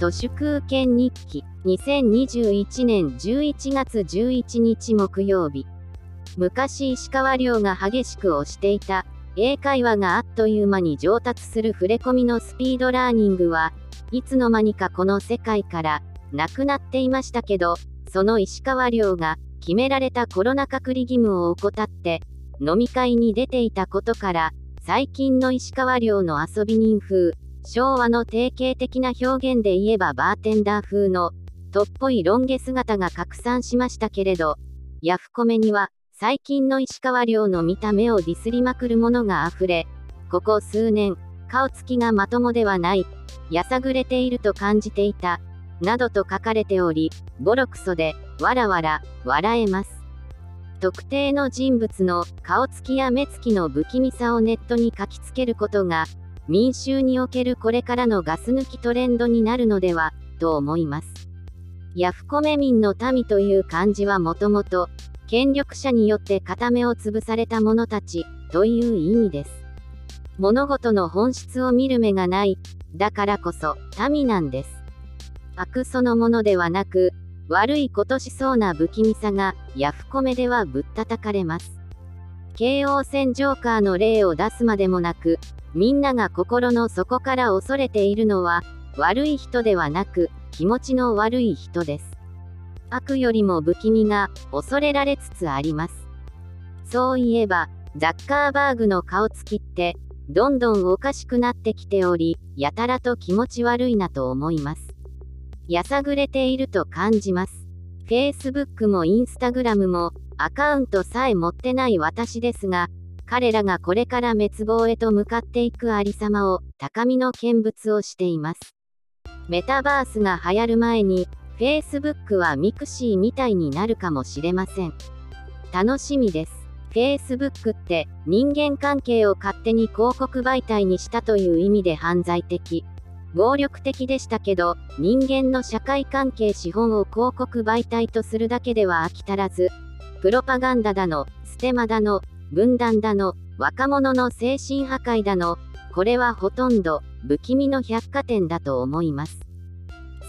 都市空権日記2021年11月11日木曜日昔石川遼が激しく推していた英会話があっという間に上達する触れ込みのスピードラーニングはいつの間にかこの世界からなくなっていましたけどその石川遼が決められたコロナ隔離義務を怠って飲み会に出ていたことから最近の石川遼の遊び人風昭和の定型的な表現で言えばバーテンダー風のとっぽいロン毛姿が拡散しましたけれどヤフコメには最近の石川遼の見た目をディスりまくるものが溢れここ数年顔つきがまともではないやさぐれていると感じていたなどと書かれておりボロクソでわらわら笑えます。特定の人物の顔つきや目つきの不気味さをネットに書きつけることが民衆におけるこれからのガス抜きトレンドになるのではと思います。ヤフコメ民の民という漢字はもともと権力者によって片目を潰された者たちという意味です。物事の本質を見る目がないだからこそ民なんです。悪そのものではなく悪いことしそうな不気味さがヤフコメではぶったたかれます。京王線ジョーカーの例を出すまでもなく、みんなが心の底から恐れているのは、悪い人ではなく、気持ちの悪い人です。悪よりも不気味が恐れられつつあります。そういえば、ザッカーバーグの顔つきって、どんどんおかしくなってきており、やたらと気持ち悪いなと思います。やさぐれていると感じます。Facebook も Instagram もアカウントさえ持ってない私ですが、彼らがこれから滅亡へと向かっていくありさまを高みの見物をしています。メタバースが流行る前に、Facebook は mixi みたいになるかもしれません。楽しみです。Facebook って人間関係を勝手に広告媒体にしたという意味で犯罪的。暴力的でしたけど、人間の社会関係資本を広告媒体とするだけでは飽き足らず、プロパガンダだの、ステマだの、分断だの、若者の精神破壊だの、これはほとんど、不気味の百貨店だと思います。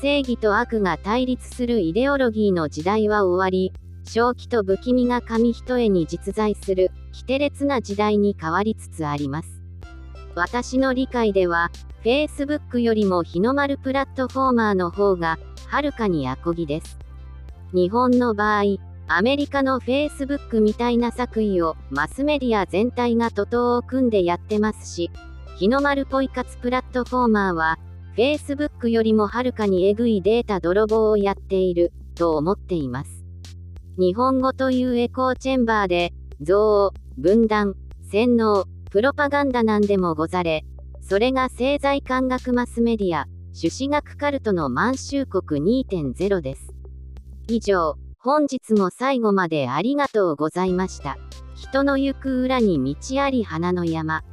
正義と悪が対立するイデオロギーの時代は終わり、正気と不気味が紙一重に実在する、奇て烈な時代に変わりつつあります。私の理解では、Facebook よりも日の丸プラットフォーマーの方が、はるかにアコギです。日本の場合、アメリカの Facebook みたいな作為をマスメディア全体が徒党を組んでやってますし、日の丸ポイ活プラットフォーマーは、Facebook よりもはるかにエグいデータ泥棒をやっている、と思っています。日本語というエコーチェンバーで、憎悪、分断、洗脳、プロパガンダなんでもござれ、それが政財官学マスメディア、朱子学カルトの満州国2.0です。以上、本日も最後までありがとうございました。人の行く裏に道あり花の山。